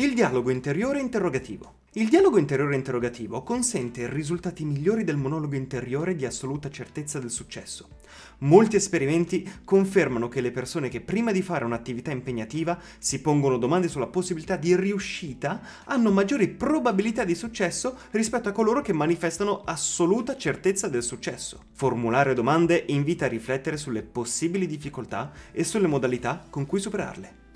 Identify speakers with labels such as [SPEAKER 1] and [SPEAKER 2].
[SPEAKER 1] Il dialogo interiore interrogativo. Il dialogo interiore interrogativo consente risultati migliori del monologo interiore di assoluta certezza del successo. Molti esperimenti confermano che le persone che prima di fare un'attività impegnativa si pongono domande sulla possibilità di riuscita hanno maggiori probabilità di successo rispetto a coloro che manifestano assoluta certezza del successo. Formulare domande invita a riflettere sulle possibili difficoltà e sulle modalità con cui superarle.